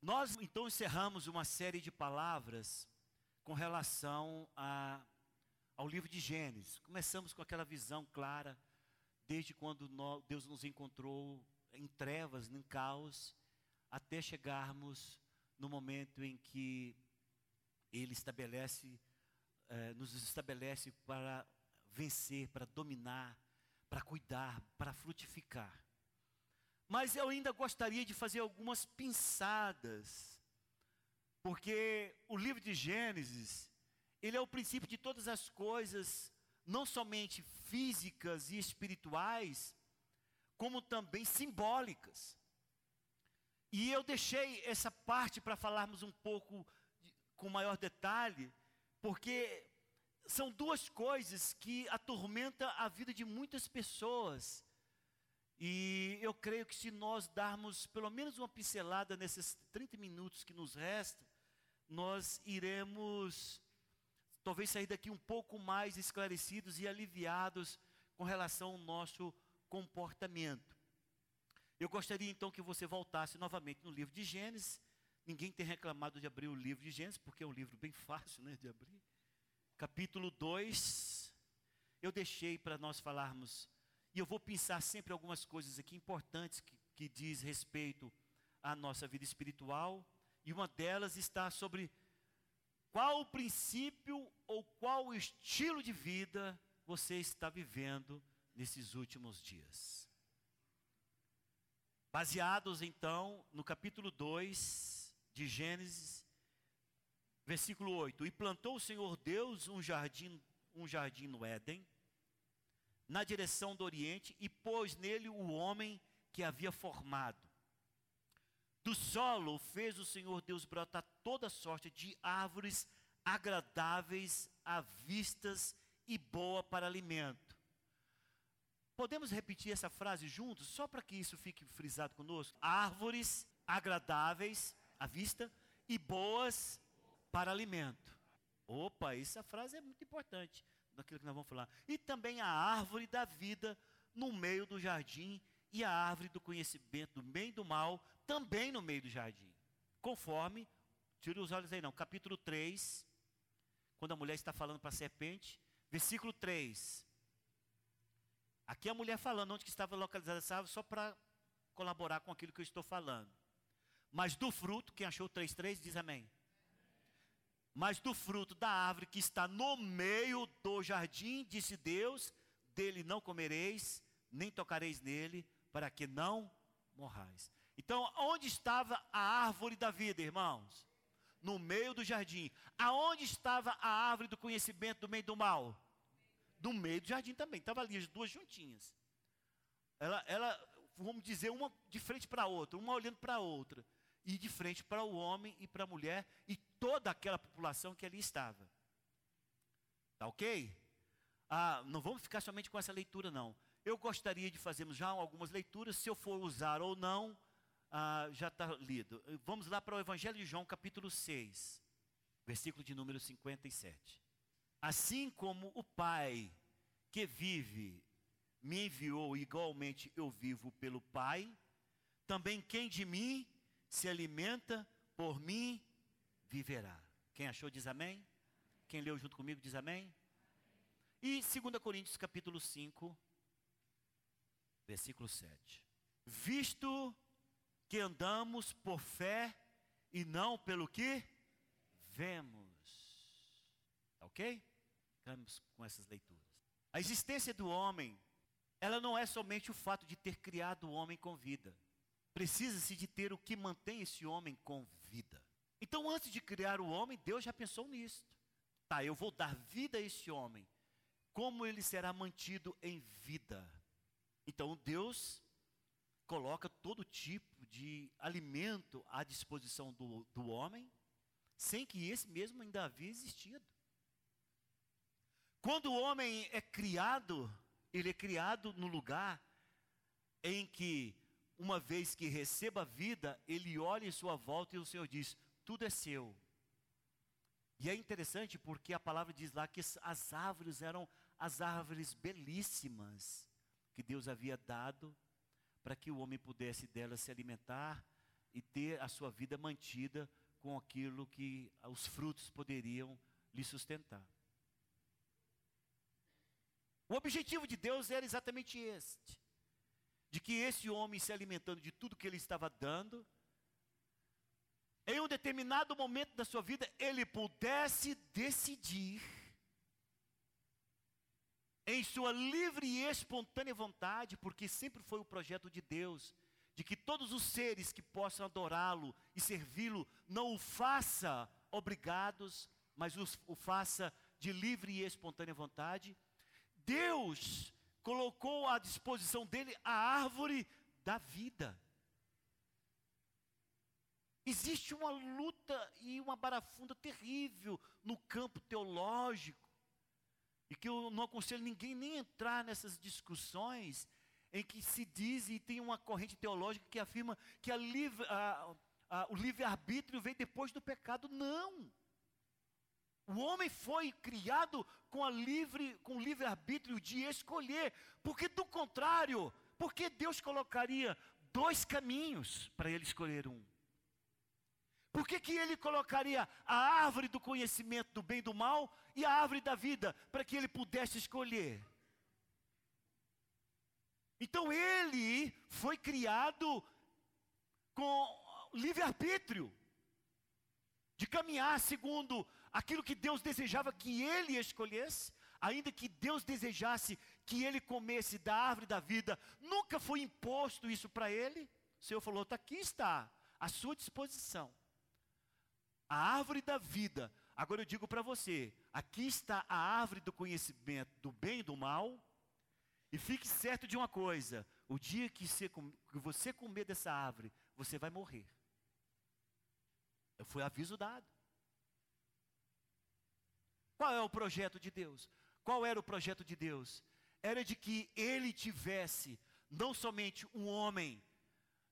Nós então encerramos uma série de palavras com relação a, ao livro de Gênesis. Começamos com aquela visão clara, desde quando nós, Deus nos encontrou em trevas, em caos, até chegarmos no momento em que Ele estabelece, eh, nos estabelece para vencer, para dominar, para cuidar, para frutificar. Mas eu ainda gostaria de fazer algumas pinçadas, porque o livro de Gênesis, ele é o princípio de todas as coisas, não somente físicas e espirituais, como também simbólicas. E eu deixei essa parte para falarmos um pouco de, com maior detalhe, porque são duas coisas que atormentam a vida de muitas pessoas e eu creio que se nós darmos pelo menos uma pincelada nesses 30 minutos que nos restam, nós iremos talvez sair daqui um pouco mais esclarecidos e aliviados com relação ao nosso comportamento. Eu gostaria então que você voltasse novamente no livro de Gênesis. Ninguém tem reclamado de abrir o livro de Gênesis, porque é um livro bem fácil né, de abrir. Capítulo 2. Eu deixei para nós falarmos e eu vou pensar sempre algumas coisas aqui importantes que, que diz respeito à nossa vida espiritual. E uma delas está sobre qual princípio ou qual estilo de vida você está vivendo nesses últimos dias. Baseados então no capítulo 2 de Gênesis, versículo 8: E plantou o Senhor Deus um jardim, um jardim no Éden na direção do Oriente e pôs nele o homem que havia formado. Do solo fez o Senhor Deus brotar toda sorte de árvores agradáveis à vistas e boa para alimento. Podemos repetir essa frase juntos, só para que isso fique frisado conosco? Árvores agradáveis à vista e boas para alimento. Opa, essa frase é muito importante daquilo que nós vamos falar. E também a árvore da vida no meio do jardim e a árvore do conhecimento do bem e do mal também no meio do jardim. Conforme, tire os olhos aí não, capítulo 3, quando a mulher está falando para a serpente, versículo 3. Aqui a mulher falando onde que estava localizada essa árvore, só para colaborar com aquilo que eu estou falando. Mas do fruto, quem achou 3,3 diz amém mas do fruto da árvore que está no meio do jardim, disse Deus, dele não comereis, nem tocareis nele, para que não morrais. Então, onde estava a árvore da vida, irmãos? No meio do jardim. Aonde estava a árvore do conhecimento do bem do mal? No meio do jardim também. Estava ali as duas juntinhas. Ela, ela vamos dizer, uma de frente para a outra, uma olhando para a outra e de frente para o homem e para a mulher e toda aquela população que ali estava. Tá ok? Ah, não vamos ficar somente com essa leitura, não. Eu gostaria de fazermos já algumas leituras, se eu for usar ou não, ah, já está lido. Vamos lá para o Evangelho de João, capítulo 6, versículo de número 57. Assim como o Pai que vive me enviou, igualmente eu vivo pelo Pai, também quem de mim se alimenta por mim, viverá. Quem achou diz amém? Quem leu junto comigo diz amém? E 2 Coríntios capítulo 5, versículo 7. Visto que andamos por fé e não pelo que vemos. Tá ok? Ficamos com essas leituras. A existência do homem, ela não é somente o fato de ter criado o homem com vida Precisa-se de ter o que mantém esse homem com vida. Então, antes de criar o homem, Deus já pensou nisso. Tá, eu vou dar vida a esse homem. Como ele será mantido em vida? Então, Deus coloca todo tipo de alimento à disposição do, do homem, sem que esse mesmo ainda havia existido. Quando o homem é criado, ele é criado no lugar em que uma vez que receba a vida, ele olha em sua volta e o Senhor diz: tudo é seu. E é interessante porque a palavra diz lá que as árvores eram as árvores belíssimas que Deus havia dado para que o homem pudesse delas se alimentar e ter a sua vida mantida com aquilo que os frutos poderiam lhe sustentar. O objetivo de Deus era exatamente este: de que esse homem se alimentando de tudo que ele estava dando, em um determinado momento da sua vida, ele pudesse decidir, em sua livre e espontânea vontade, porque sempre foi o projeto de Deus, de que todos os seres que possam adorá-lo e servi-lo não o faça obrigados, mas o faça de livre e espontânea vontade. Deus colocou à disposição dele a árvore da vida. Existe uma luta e uma barafunda terrível no campo teológico, e que eu não aconselho ninguém nem entrar nessas discussões, em que se diz e tem uma corrente teológica que afirma que a livre, a, a, o livre-arbítrio vem depois do pecado. Não. O homem foi criado com a livre, com o livre-arbítrio de escolher. Porque do contrário, porque Deus colocaria dois caminhos para ele escolher um? Por que, que ele colocaria a árvore do conhecimento do bem e do mal e a árvore da vida para que ele pudesse escolher? Então ele foi criado com livre-arbítrio, de caminhar segundo aquilo que Deus desejava que ele escolhesse, ainda que Deus desejasse que ele comesse da árvore da vida, nunca foi imposto isso para ele. O Senhor falou: tá, aqui está, à sua disposição. A árvore da vida. Agora eu digo para você: aqui está a árvore do conhecimento do bem e do mal, e fique certo de uma coisa: o dia que você, comer dessa árvore, você vai morrer. Foi aviso dado. Qual é o projeto de Deus? Qual era o projeto de Deus? Era de que ele tivesse não somente um homem,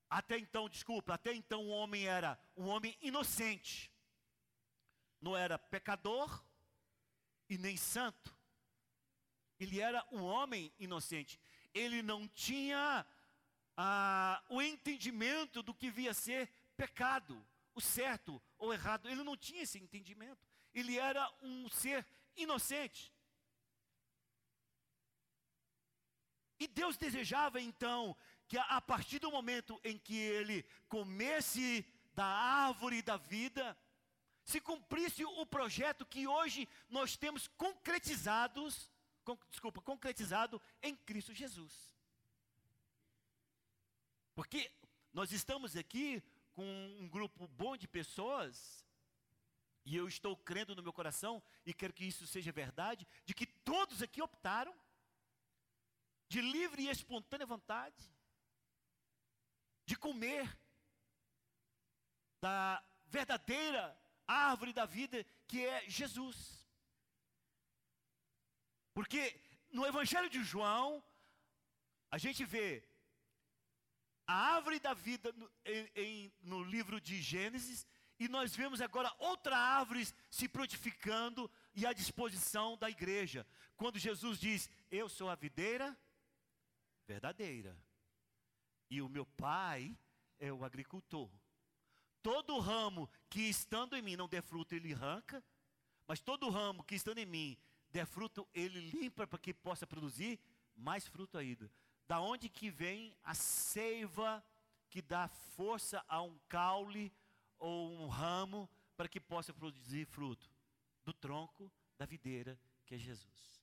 até então, desculpa, até então o homem era um homem inocente, não era pecador e nem santo, ele era um homem inocente. Ele não tinha ah, o entendimento do que via ser pecado, o certo ou errado. Ele não tinha esse entendimento. Ele era um ser inocente. E Deus desejava então que a partir do momento em que ele comesse da árvore da vida, se cumprisse o projeto que hoje nós temos concretizados com, desculpa, concretizado em Cristo Jesus. Porque nós estamos aqui com um grupo bom de pessoas, e eu estou crendo no meu coração, e quero que isso seja verdade, de que todos aqui optaram, de livre e espontânea vontade, de comer da verdadeira árvore da vida que é Jesus. Porque no Evangelho de João, a gente vê a árvore da vida no, em, em, no livro de Gênesis, e nós vemos agora outra árvore se frutificando e à disposição da igreja. Quando Jesus diz: Eu sou a videira verdadeira, e o meu pai é o agricultor. Todo ramo que estando em mim não der fruto, ele arranca, mas todo ramo que estando em mim der fruto, ele limpa para que possa produzir mais fruto ainda. Da onde que vem a seiva que dá força a um caule ou um ramo para que possa produzir fruto? Do tronco da videira que é Jesus.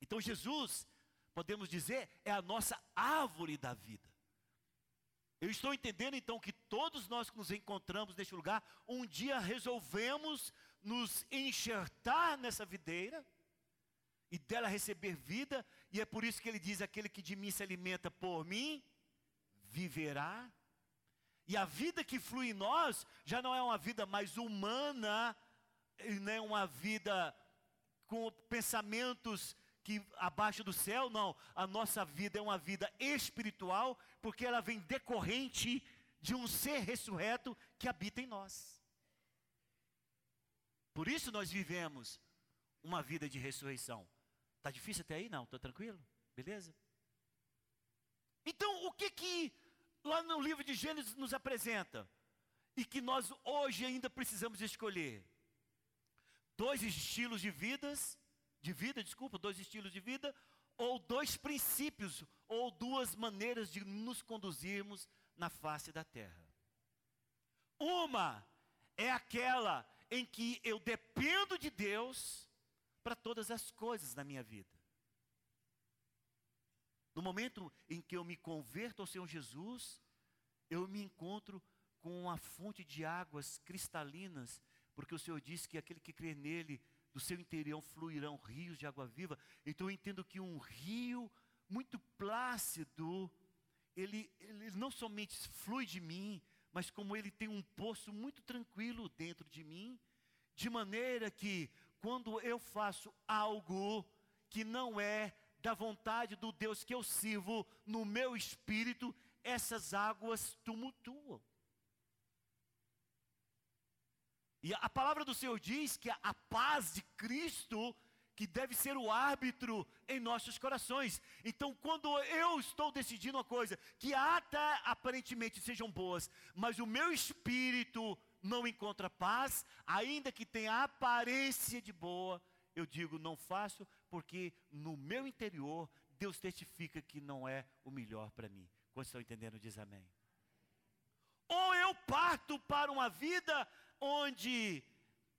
Então Jesus, podemos dizer, é a nossa árvore da vida. Eu estou entendendo então que todos nós que nos encontramos neste lugar, um dia resolvemos nos enxertar nessa videira e dela receber vida, e é por isso que ele diz: aquele que de mim se alimenta por mim, viverá. E a vida que flui em nós já não é uma vida mais humana, não é uma vida com pensamentos que abaixo do céu, não. A nossa vida é uma vida espiritual, porque ela vem decorrente de um ser ressurreto que habita em nós. Por isso nós vivemos uma vida de ressurreição. Está difícil até aí? Não, está tranquilo? Beleza? Então, o que que lá no livro de Gênesis nos apresenta e que nós hoje ainda precisamos escolher dois estilos de vidas, de vida, desculpa, dois estilos de vida ou dois princípios ou duas maneiras de nos conduzirmos na face da terra. Uma é aquela em que eu dependo de Deus para todas as coisas na minha vida. No momento em que eu me converto ao Senhor Jesus, eu me encontro com uma fonte de águas cristalinas, porque o Senhor disse que aquele que crê nele, do seu interior fluirão rios de água viva. Então eu entendo que um rio muito plácido, ele, ele não somente flui de mim, mas como ele tem um poço muito tranquilo dentro de mim, de maneira que quando eu faço algo que não é da vontade do Deus que eu sirvo no meu espírito, essas águas tumultuam. E a palavra do Senhor diz que a paz de Cristo que deve ser o árbitro em nossos corações. Então, quando eu estou decidindo uma coisa que até aparentemente sejam boas, mas o meu espírito não encontra paz, ainda que tenha aparência de boa, eu digo não faço, porque no meu interior Deus testifica que não é o melhor para mim. Quando estão entendendo, diz amém. Ou eu parto para uma vida onde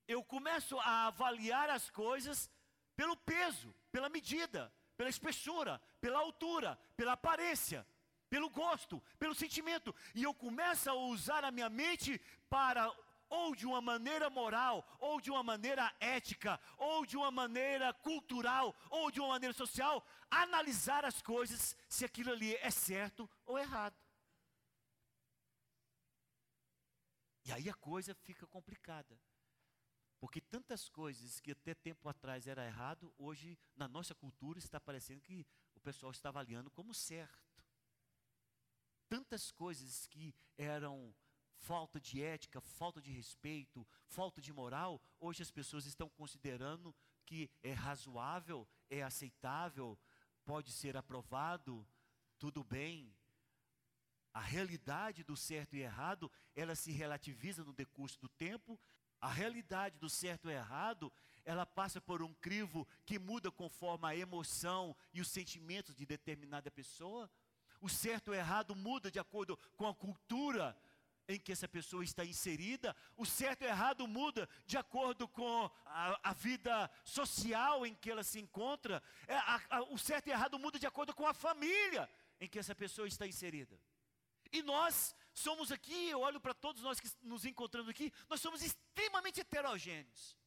eu começo a avaliar as coisas pelo peso, pela medida, pela espessura, pela altura, pela aparência, pelo gosto, pelo sentimento. E eu começo a usar a minha mente para ou de uma maneira moral, ou de uma maneira ética, ou de uma maneira cultural, ou de uma maneira social, analisar as coisas se aquilo ali é certo ou errado. E aí a coisa fica complicada. Porque tantas coisas que até tempo atrás era errado, hoje na nossa cultura está parecendo que o pessoal está avaliando como certo. Tantas coisas que eram falta de ética, falta de respeito, falta de moral, hoje as pessoas estão considerando que é razoável, é aceitável, pode ser aprovado, tudo bem. A realidade do certo e errado, ela se relativiza no decurso do tempo, a realidade do certo e errado, ela passa por um crivo que muda conforme a emoção e os sentimentos de determinada pessoa. O certo e errado muda de acordo com a cultura em que essa pessoa está inserida. O certo e errado muda de acordo com a, a vida social em que ela se encontra. É, a, a, o certo e errado muda de acordo com a família em que essa pessoa está inserida. E nós somos aqui, eu olho para todos nós que nos encontramos aqui, nós somos extremamente heterogêneos.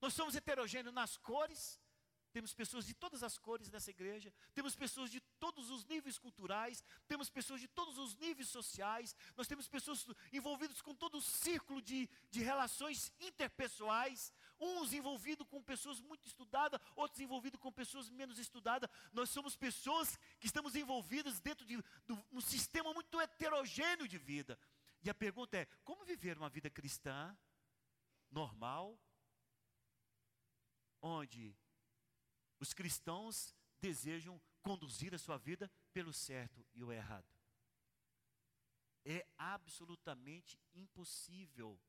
Nós somos heterogêneos nas cores, temos pessoas de todas as cores nessa igreja, temos pessoas de todos os níveis culturais, temos pessoas de todos os níveis sociais, nós temos pessoas envolvidas com todo o círculo de, de relações interpessoais, uns envolvidos com pessoas muito estudadas, outros envolvidos com pessoas menos estudadas. Nós somos pessoas que estamos envolvidas dentro de do, um sistema muito heterogêneo de vida. E a pergunta é: como viver uma vida cristã normal, onde os cristãos desejam conduzir a sua vida pelo certo e o errado? É absolutamente impossível.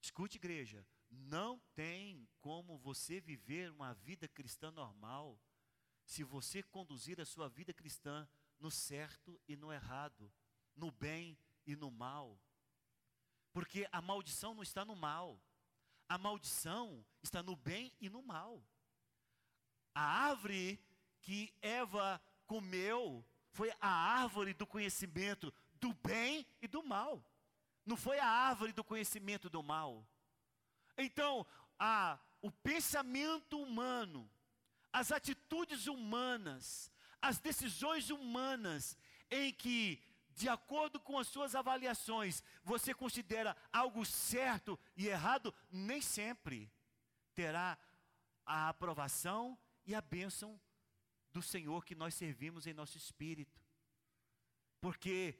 Escute, igreja, não tem como você viver uma vida cristã normal se você conduzir a sua vida cristã no certo e no errado, no bem e no mal. Porque a maldição não está no mal, a maldição está no bem e no mal. A árvore que Eva comeu foi a árvore do conhecimento do bem e do mal. Não foi a árvore do conhecimento do mal. Então, a, o pensamento humano, as atitudes humanas, as decisões humanas, em que, de acordo com as suas avaliações, você considera algo certo e errado, nem sempre terá a aprovação e a bênção do Senhor que nós servimos em nosso espírito. Porque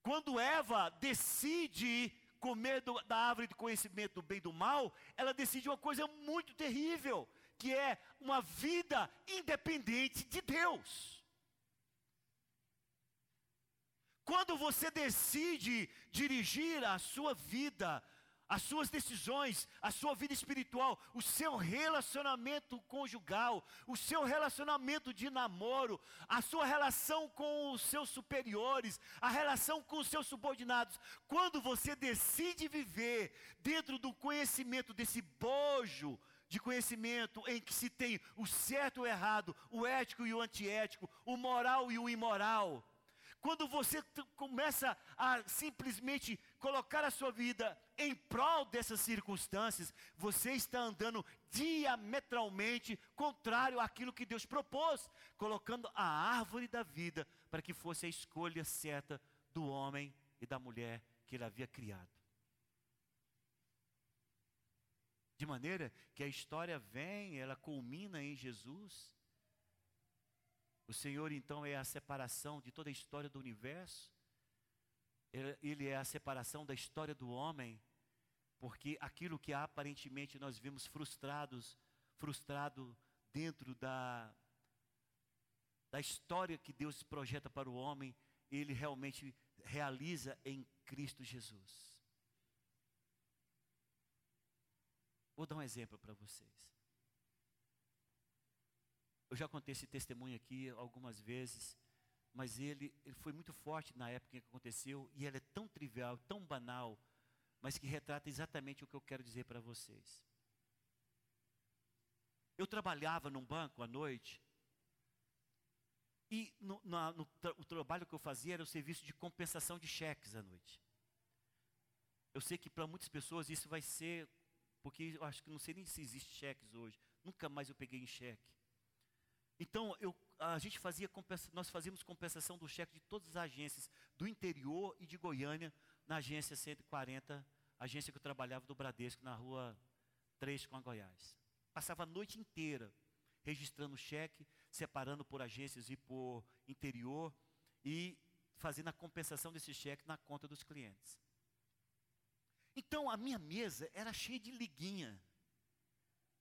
quando Eva decide comer do, da árvore do conhecimento do bem e do mal, ela decide uma coisa muito terrível, que é uma vida independente de Deus. Quando você decide dirigir a sua vida, as suas decisões, a sua vida espiritual, o seu relacionamento conjugal, o seu relacionamento de namoro, a sua relação com os seus superiores, a relação com os seus subordinados. Quando você decide viver dentro do conhecimento desse bojo de conhecimento em que se tem o certo e o errado, o ético e o antiético, o moral e o imoral, quando você começa a simplesmente colocar a sua vida em prol dessas circunstâncias, você está andando diametralmente contrário àquilo que Deus propôs, colocando a árvore da vida para que fosse a escolha certa do homem e da mulher que ele havia criado. De maneira que a história vem, ela culmina em Jesus, o Senhor então é a separação de toda a história do universo. Ele é a separação da história do homem, porque aquilo que aparentemente nós vimos frustrados, frustrado dentro da da história que Deus projeta para o homem, ele realmente realiza em Cristo Jesus. Vou dar um exemplo para vocês. Eu já contei esse testemunho aqui algumas vezes, mas ele, ele foi muito forte na época em que aconteceu, e ele é tão trivial, tão banal, mas que retrata exatamente o que eu quero dizer para vocês. Eu trabalhava num banco à noite, e no, no o trabalho que eu fazia era o serviço de compensação de cheques à noite. Eu sei que para muitas pessoas isso vai ser, porque eu acho que não sei nem se existe cheques hoje. Nunca mais eu peguei em cheque. Então, eu, a gente fazia, nós fazíamos compensação do cheque de todas as agências do interior e de Goiânia, na agência 140, agência que eu trabalhava do Bradesco, na rua 3 com a Goiás. Passava a noite inteira registrando cheque, separando por agências e por interior e fazendo a compensação desse cheque na conta dos clientes. Então, a minha mesa era cheia de liguinha.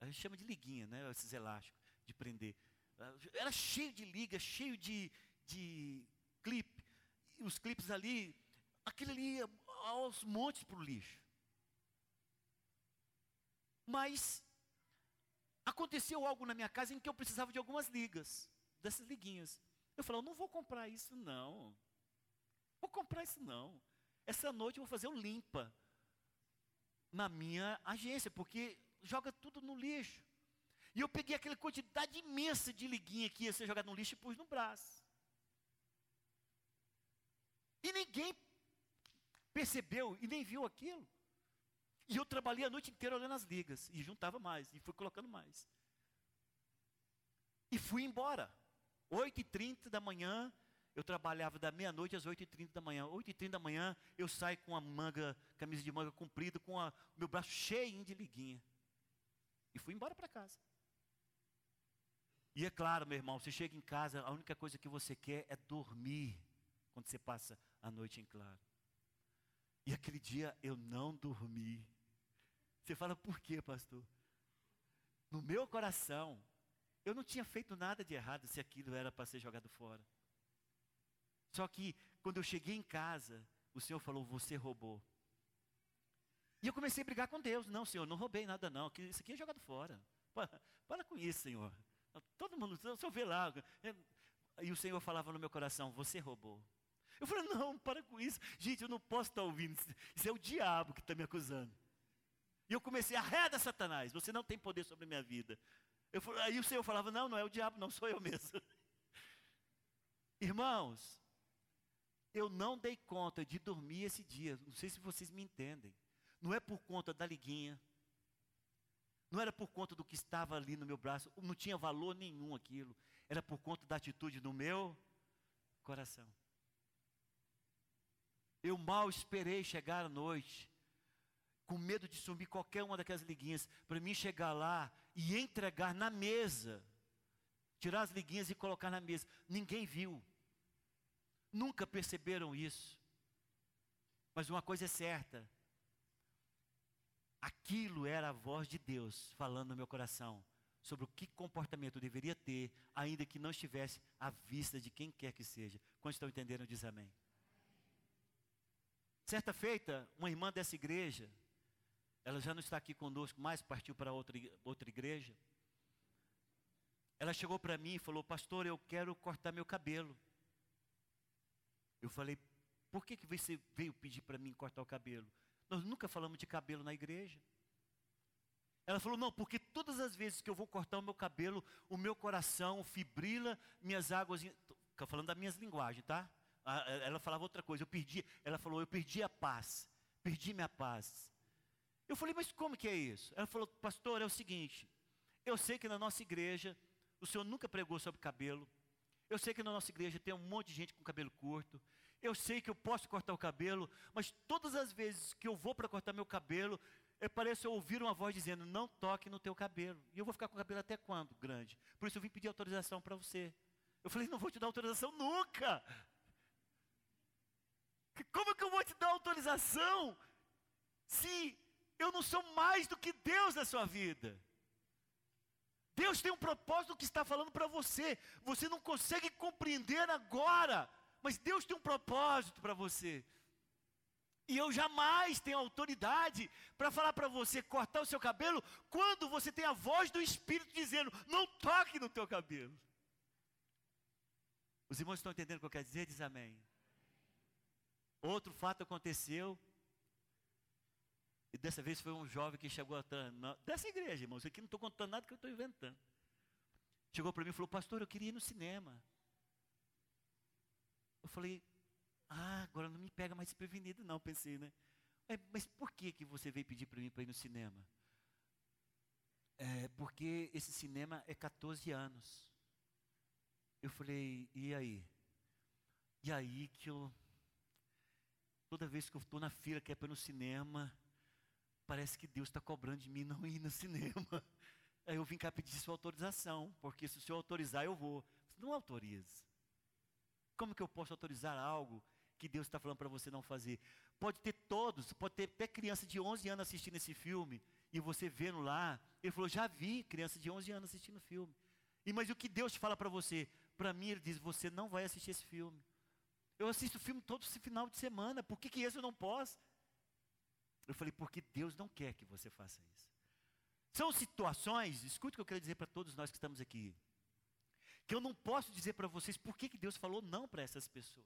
A gente chama de liguinha, né? Esses elásticos de prender. Era cheio de liga, cheio de, de clipe. Os clipes ali, aquele ali aos montes para o lixo. Mas aconteceu algo na minha casa em que eu precisava de algumas ligas, dessas liguinhas. Eu falei, eu não vou comprar isso não. Vou comprar isso não. Essa noite eu vou fazer um limpa na minha agência, porque joga tudo no lixo. E eu peguei aquela quantidade imensa de liguinha que ia ser jogada no lixo e pus no braço. E ninguém percebeu e nem viu aquilo. E eu trabalhei a noite inteira olhando as ligas. E juntava mais. E fui colocando mais. E fui embora. 8h30 da manhã, eu trabalhava da meia-noite às 8h30 da manhã. 8h30 da manhã, eu saio com a manga, camisa de manga comprida, com o meu braço cheio de liguinha. E fui embora para casa. E é claro, meu irmão, você chega em casa, a única coisa que você quer é dormir quando você passa a noite em claro. E aquele dia eu não dormi. Você fala, por quê, pastor? No meu coração, eu não tinha feito nada de errado se aquilo era para ser jogado fora. Só que, quando eu cheguei em casa, o Senhor falou: Você roubou. E eu comecei a brigar com Deus: Não, Senhor, não roubei nada, não. Isso aqui é jogado fora. Para, para com isso, Senhor. Todo mundo, o senhor vê lá. É, e o Senhor falava no meu coração: Você roubou. Eu falei: Não, para com isso. Gente, eu não posso estar ouvindo. Isso é o diabo que está me acusando. E eu comecei: Arreda, Satanás. Você não tem poder sobre a minha vida. Eu, aí o Senhor falava: Não, não é o diabo, não sou eu mesmo. Irmãos, eu não dei conta de dormir esse dia. Não sei se vocês me entendem. Não é por conta da liguinha, não era por conta do que estava ali no meu braço, não tinha valor nenhum aquilo. Era por conta da atitude do meu coração. Eu mal esperei chegar à noite, com medo de sumir qualquer uma daquelas liguinhas, para mim chegar lá e entregar na mesa, tirar as liguinhas e colocar na mesa. Ninguém viu, nunca perceberam isso. Mas uma coisa é certa: Aquilo era a voz de Deus falando no meu coração sobre o que comportamento eu deveria ter, ainda que não estivesse à vista de quem quer que seja. Quando estão entendendo, diz amém. Certa feita, uma irmã dessa igreja, ela já não está aqui conosco mais, partiu para outra, outra igreja. Ela chegou para mim e falou: Pastor, eu quero cortar meu cabelo. Eu falei: Por que, que você veio pedir para mim cortar o cabelo? Nós nunca falamos de cabelo na igreja. Ela falou: Não, porque todas as vezes que eu vou cortar o meu cabelo, o meu coração fibrila, minhas águas. Estou falando das minhas linguagens, tá? Ela falava outra coisa. Eu perdi. Ela falou: Eu perdi a paz. Perdi minha paz. Eu falei: Mas como que é isso? Ela falou: Pastor, é o seguinte. Eu sei que na nossa igreja o senhor nunca pregou sobre cabelo. Eu sei que na nossa igreja tem um monte de gente com cabelo curto. Eu sei que eu posso cortar o cabelo, mas todas as vezes que eu vou para cortar meu cabelo, eu pareço ouvir uma voz dizendo: Não toque no teu cabelo. E eu vou ficar com o cabelo até quando? Grande. Por isso eu vim pedir autorização para você. Eu falei: Não vou te dar autorização nunca. Como que eu vou te dar autorização se eu não sou mais do que Deus na sua vida? Deus tem um propósito que está falando para você. Você não consegue compreender agora, mas Deus tem um propósito para você. E eu jamais tenho autoridade para falar para você cortar o seu cabelo quando você tem a voz do Espírito dizendo: não toque no teu cabelo. Os irmãos estão entendendo o que eu quero dizer? Diz amém. Outro fato aconteceu. E dessa vez foi um jovem que chegou dessa igreja, irmãos. Aqui não estou contando nada que eu estou inventando. Chegou para mim e falou, pastor, eu queria ir no cinema. Eu falei, ah, agora não me pega mais desprevenido, não, pensei, né? É, mas por que, que você veio pedir para mim para ir no cinema? É, porque esse cinema é 14 anos. Eu falei, e aí? E aí que eu Toda vez que eu estou na fila que é para ir no cinema, parece que Deus está cobrando de mim não ir no cinema. Aí eu vim cá pedir sua autorização, porque se o senhor autorizar, eu vou. Não autorize. Como que eu posso autorizar algo que Deus está falando para você não fazer? Pode ter todos, pode ter até criança de 11 anos assistindo esse filme, e você vendo lá, ele falou, já vi criança de 11 anos assistindo o filme. E mas o que Deus fala para você? Para mim, ele diz, você não vai assistir esse filme. Eu assisto filme todo esse final de semana, por que, que esse eu não posso? Eu falei, porque Deus não quer que você faça isso. São situações, escute o que eu quero dizer para todos nós que estamos aqui, que eu não posso dizer para vocês por que, que Deus falou não para essas pessoas.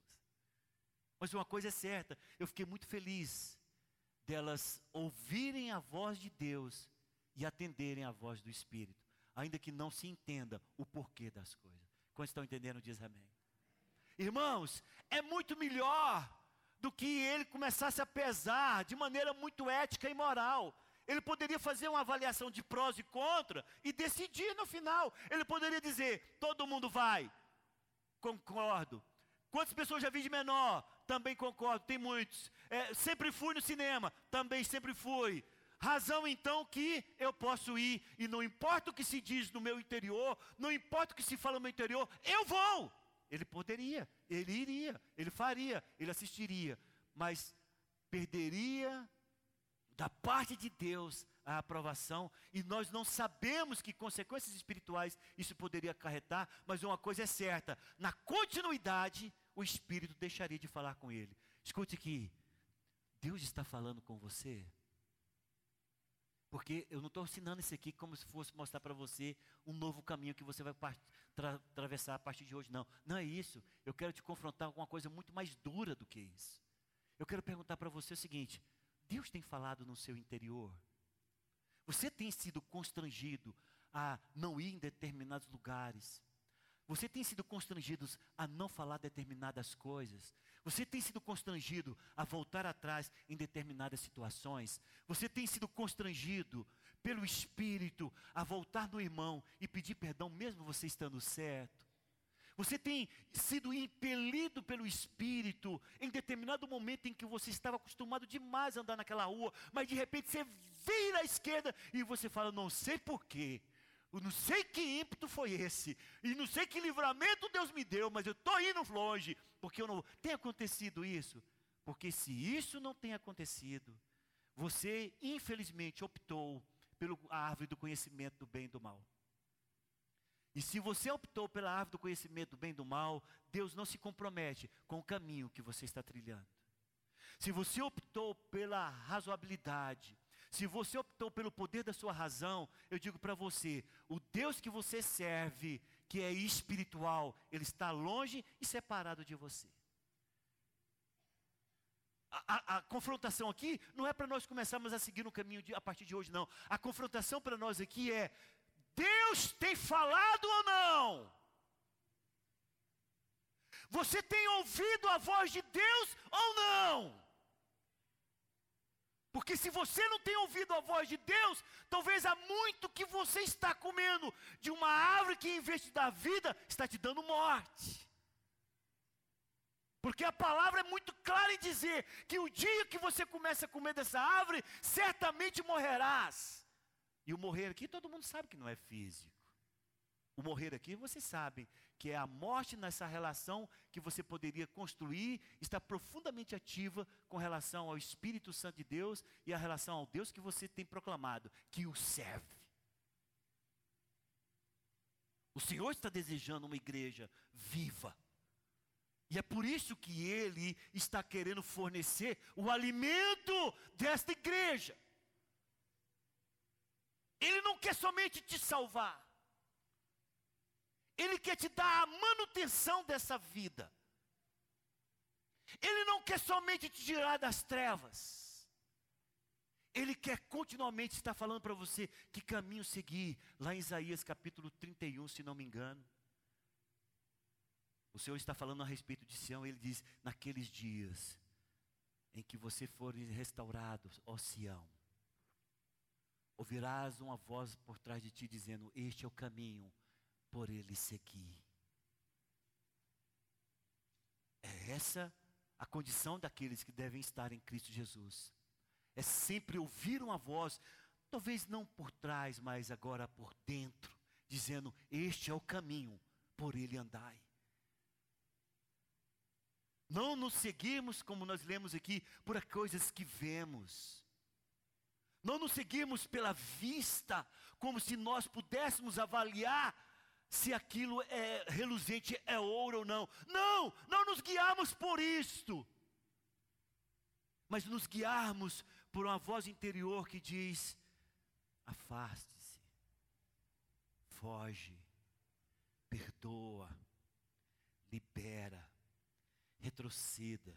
Mas uma coisa é certa, eu fiquei muito feliz delas ouvirem a voz de Deus e atenderem a voz do Espírito, ainda que não se entenda o porquê das coisas. Quando estão entendendo, diz amém. Irmãos, é muito melhor do que ele começasse a pesar de maneira muito ética e moral. Ele poderia fazer uma avaliação de prós e contra e decidir no final. Ele poderia dizer: todo mundo vai. Concordo. Quantas pessoas já vi de menor? Também concordo, tem muitos. É, sempre fui no cinema? Também sempre fui. Razão então que eu posso ir, e não importa o que se diz no meu interior, não importa o que se fala no meu interior, eu vou. Ele poderia, ele iria, ele faria, ele assistiria, mas perderia da parte de Deus a aprovação, e nós não sabemos que consequências espirituais isso poderia acarretar, mas uma coisa é certa: na continuidade, o Espírito deixaria de falar com ele. Escute aqui, Deus está falando com você. Porque eu não estou ensinando isso aqui como se fosse mostrar para você um novo caminho que você vai tra atravessar a partir de hoje. Não, não é isso. Eu quero te confrontar com uma coisa muito mais dura do que isso. Eu quero perguntar para você o seguinte: Deus tem falado no seu interior? Você tem sido constrangido a não ir em determinados lugares? Você tem sido constrangido a não falar determinadas coisas? Você tem sido constrangido a voltar atrás em determinadas situações? Você tem sido constrangido pelo Espírito a voltar no irmão e pedir perdão, mesmo você estando certo? Você tem sido impelido pelo Espírito em determinado momento em que você estava acostumado demais a andar naquela rua, mas de repente você vira à esquerda e você fala, não sei porquê. Não sei que ímpeto foi esse, e não sei que livramento Deus me deu, mas eu estou indo longe, porque eu não. Tem acontecido isso? Porque se isso não tem acontecido, você infelizmente optou pela árvore do conhecimento do bem e do mal. E se você optou pela árvore do conhecimento do bem e do mal, Deus não se compromete com o caminho que você está trilhando. se você optou pela razoabilidade, se você optou pelo poder da sua razão, eu digo para você: o Deus que você serve, que é espiritual, ele está longe e separado de você. A, a, a confrontação aqui não é para nós começarmos a seguir no caminho de, a partir de hoje, não. A confrontação para nós aqui é: Deus tem falado ou não? Você tem ouvido a voz de Deus ou não? Porque se você não tem ouvido a voz de Deus, talvez há muito que você está comendo de uma árvore que, em vez de dar vida, está te dando morte. Porque a palavra é muito clara em dizer que o dia que você começa a comer dessa árvore, certamente morrerás. E o morrer aqui todo mundo sabe que não é físico. O morrer aqui, vocês sabem que é a morte nessa relação que você poderia construir, está profundamente ativa com relação ao Espírito Santo de Deus e a relação ao Deus que você tem proclamado, que o serve. O Senhor está desejando uma igreja viva. E é por isso que Ele está querendo fornecer o alimento desta igreja. Quer somente te salvar. Ele quer te dar a manutenção dessa vida. Ele não quer somente te tirar das trevas. Ele quer continuamente estar falando para você que caminho seguir. Lá em Isaías capítulo 31, se não me engano. O Senhor está falando a respeito de Sião. Ele diz: Naqueles dias em que você for restaurado, ó Sião, ouvirás uma voz por trás de ti dizendo: Este é o caminho, por ele seguir. É essa a condição daqueles que devem estar em Cristo Jesus. É sempre ouvir uma voz, talvez não por trás, mas agora por dentro, dizendo: Este é o caminho, por ele andai. Não nos seguimos, como nós lemos aqui, por coisas que vemos. Não nos seguimos pela vista, como se nós pudéssemos avaliar se aquilo é reluzente, é ouro ou não. Não, não nos guiarmos por isto. Mas nos guiarmos por uma voz interior que diz: afaste-se, foge, perdoa, libera, retroceda,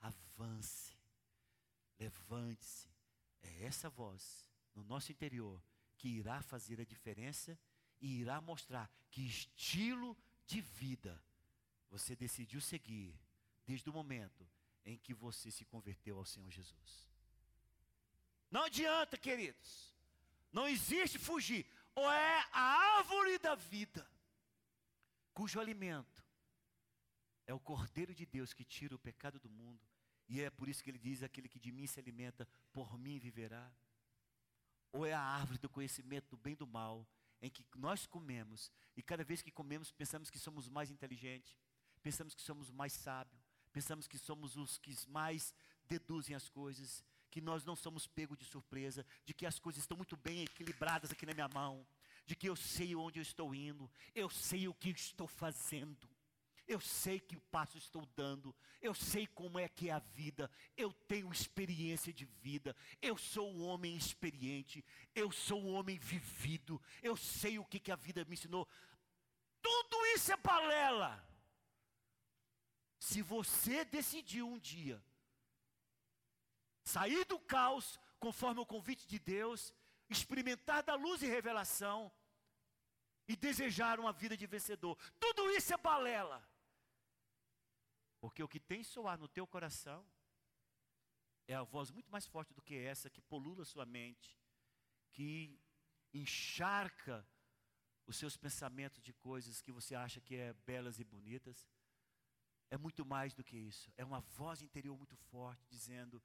avance, levante-se. É essa voz no nosso interior que irá fazer a diferença e irá mostrar que estilo de vida você decidiu seguir desde o momento em que você se converteu ao Senhor Jesus. Não adianta, queridos. Não existe fugir. Ou é a árvore da vida, cujo alimento é o Cordeiro de Deus que tira o pecado do mundo. E é por isso que ele diz: aquele que de mim se alimenta, por mim viverá. Ou é a árvore do conhecimento do bem e do mal, em que nós comemos, e cada vez que comemos pensamos que somos mais inteligentes, pensamos que somos mais sábios, pensamos que somos os que mais deduzem as coisas, que nós não somos pego de surpresa, de que as coisas estão muito bem equilibradas aqui na minha mão, de que eu sei onde eu estou indo, eu sei o que estou fazendo. Eu sei que passo estou dando, eu sei como é que é a vida, eu tenho experiência de vida, eu sou um homem experiente, eu sou um homem vivido, eu sei o que, que a vida me ensinou. Tudo isso é balela. Se você decidir um dia sair do caos, conforme o convite de Deus, experimentar da luz e revelação, e desejar uma vida de vencedor, tudo isso é balela. Porque o que tem soar no teu coração é a voz muito mais forte do que essa que polula sua mente, que encharca os seus pensamentos de coisas que você acha que é belas e bonitas. É muito mais do que isso. É uma voz interior muito forte dizendo: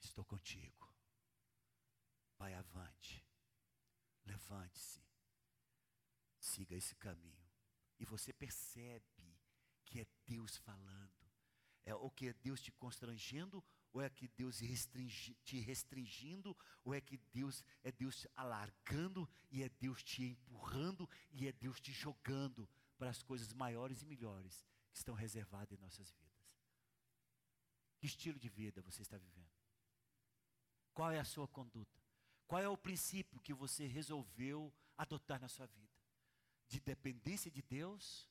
Estou contigo. Vai avante. Levante-se. Siga esse caminho. E você percebe que é Deus falando? É o que é Deus te constrangendo ou é que Deus restringi, te restringindo, ou é que Deus é Deus te alargando e é Deus te empurrando e é Deus te jogando para as coisas maiores e melhores que estão reservadas em nossas vidas. Que estilo de vida você está vivendo? Qual é a sua conduta? Qual é o princípio que você resolveu adotar na sua vida? De dependência de Deus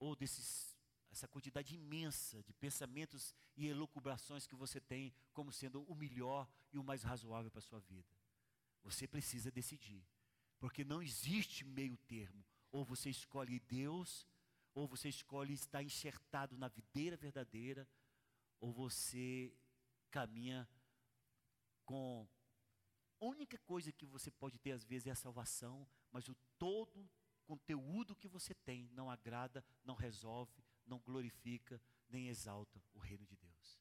ou desses essa quantidade imensa de pensamentos e elucubrações que você tem como sendo o melhor e o mais razoável para a sua vida. Você precisa decidir, porque não existe meio termo. Ou você escolhe Deus, ou você escolhe estar enxertado na videira verdadeira, ou você caminha com a única coisa que você pode ter às vezes é a salvação, mas o todo conteúdo que você tem não agrada, não resolve, não glorifica, nem exalta o reino de Deus.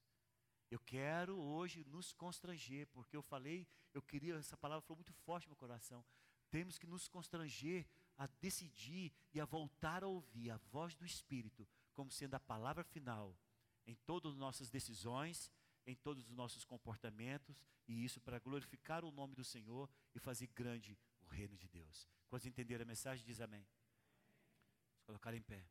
Eu quero hoje nos constranger, porque eu falei, eu queria, essa palavra falou muito forte no meu coração. Temos que nos constranger a decidir e a voltar a ouvir a voz do Espírito como sendo a palavra final em todas as nossas decisões, em todos os nossos comportamentos, e isso para glorificar o nome do Senhor e fazer grande reino de Deus. Quando entenderam a mensagem, diz amém. Vamos colocar em pé.